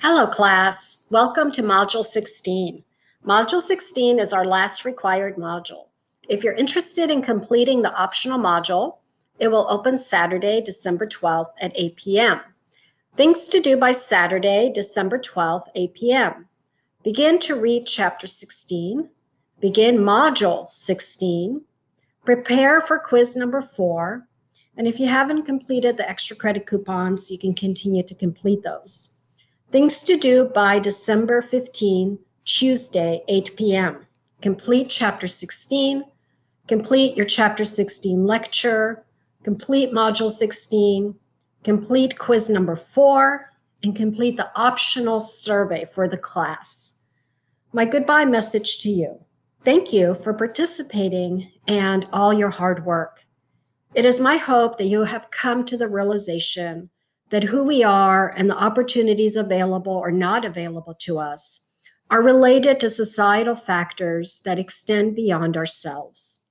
Hello, class. Welcome to Module 16. Module 16 is our last required module. If you're interested in completing the optional module, it will open Saturday, December 12th at 8 p.m. Things to do by Saturday, December 12th, 8 p.m. Begin to read Chapter 16. Begin Module 16. Prepare for quiz number four. And if you haven't completed the extra credit coupons, you can continue to complete those. Things to do by December 15, Tuesday, 8 p.m. Complete Chapter 16, complete your Chapter 16 lecture, complete Module 16, complete quiz number four, and complete the optional survey for the class. My goodbye message to you. Thank you for participating and all your hard work. It is my hope that you have come to the realization that who we are and the opportunities available or not available to us are related to societal factors that extend beyond ourselves.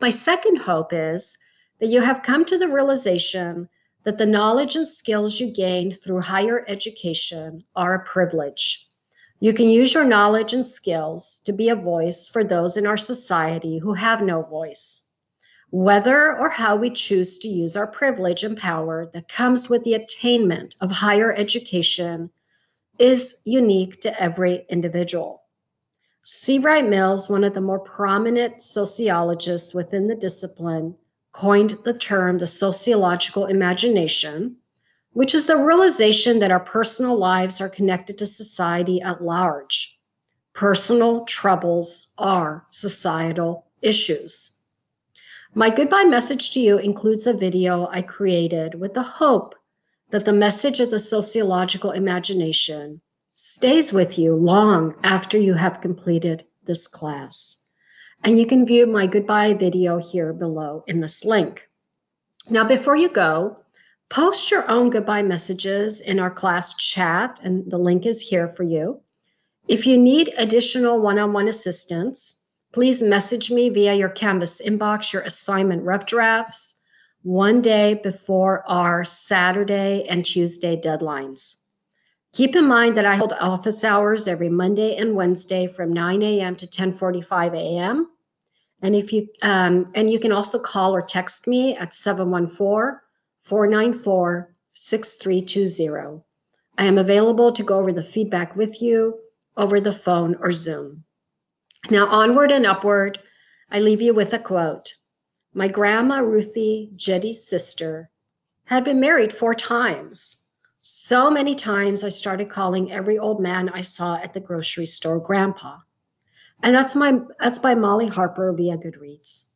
My second hope is that you have come to the realization that the knowledge and skills you gained through higher education are a privilege. You can use your knowledge and skills to be a voice for those in our society who have no voice whether or how we choose to use our privilege and power that comes with the attainment of higher education is unique to every individual. C. Wright Mills, one of the more prominent sociologists within the discipline, coined the term the sociological imagination, which is the realization that our personal lives are connected to society at large. Personal troubles are societal issues. My goodbye message to you includes a video I created with the hope that the message of the sociological imagination stays with you long after you have completed this class. And you can view my goodbye video here below in this link. Now, before you go, post your own goodbye messages in our class chat, and the link is here for you. If you need additional one-on-one assistance, Please message me via your Canvas inbox your assignment rough drafts one day before our Saturday and Tuesday deadlines. Keep in mind that I hold office hours every Monday and Wednesday from 9 a.m. to 10:45 a.m. And if you um, and you can also call or text me at 714-494-6320. I am available to go over the feedback with you over the phone or Zoom. Now, onward and upward, I leave you with a quote. My grandma, Ruthie, Jettie's sister, had been married four times. So many times I started calling every old man I saw at the grocery store grandpa. And that's my that's by Molly Harper via Goodreads.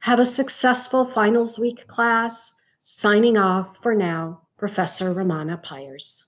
Have a successful finals week class. Signing off for now, Professor Romana Pyers.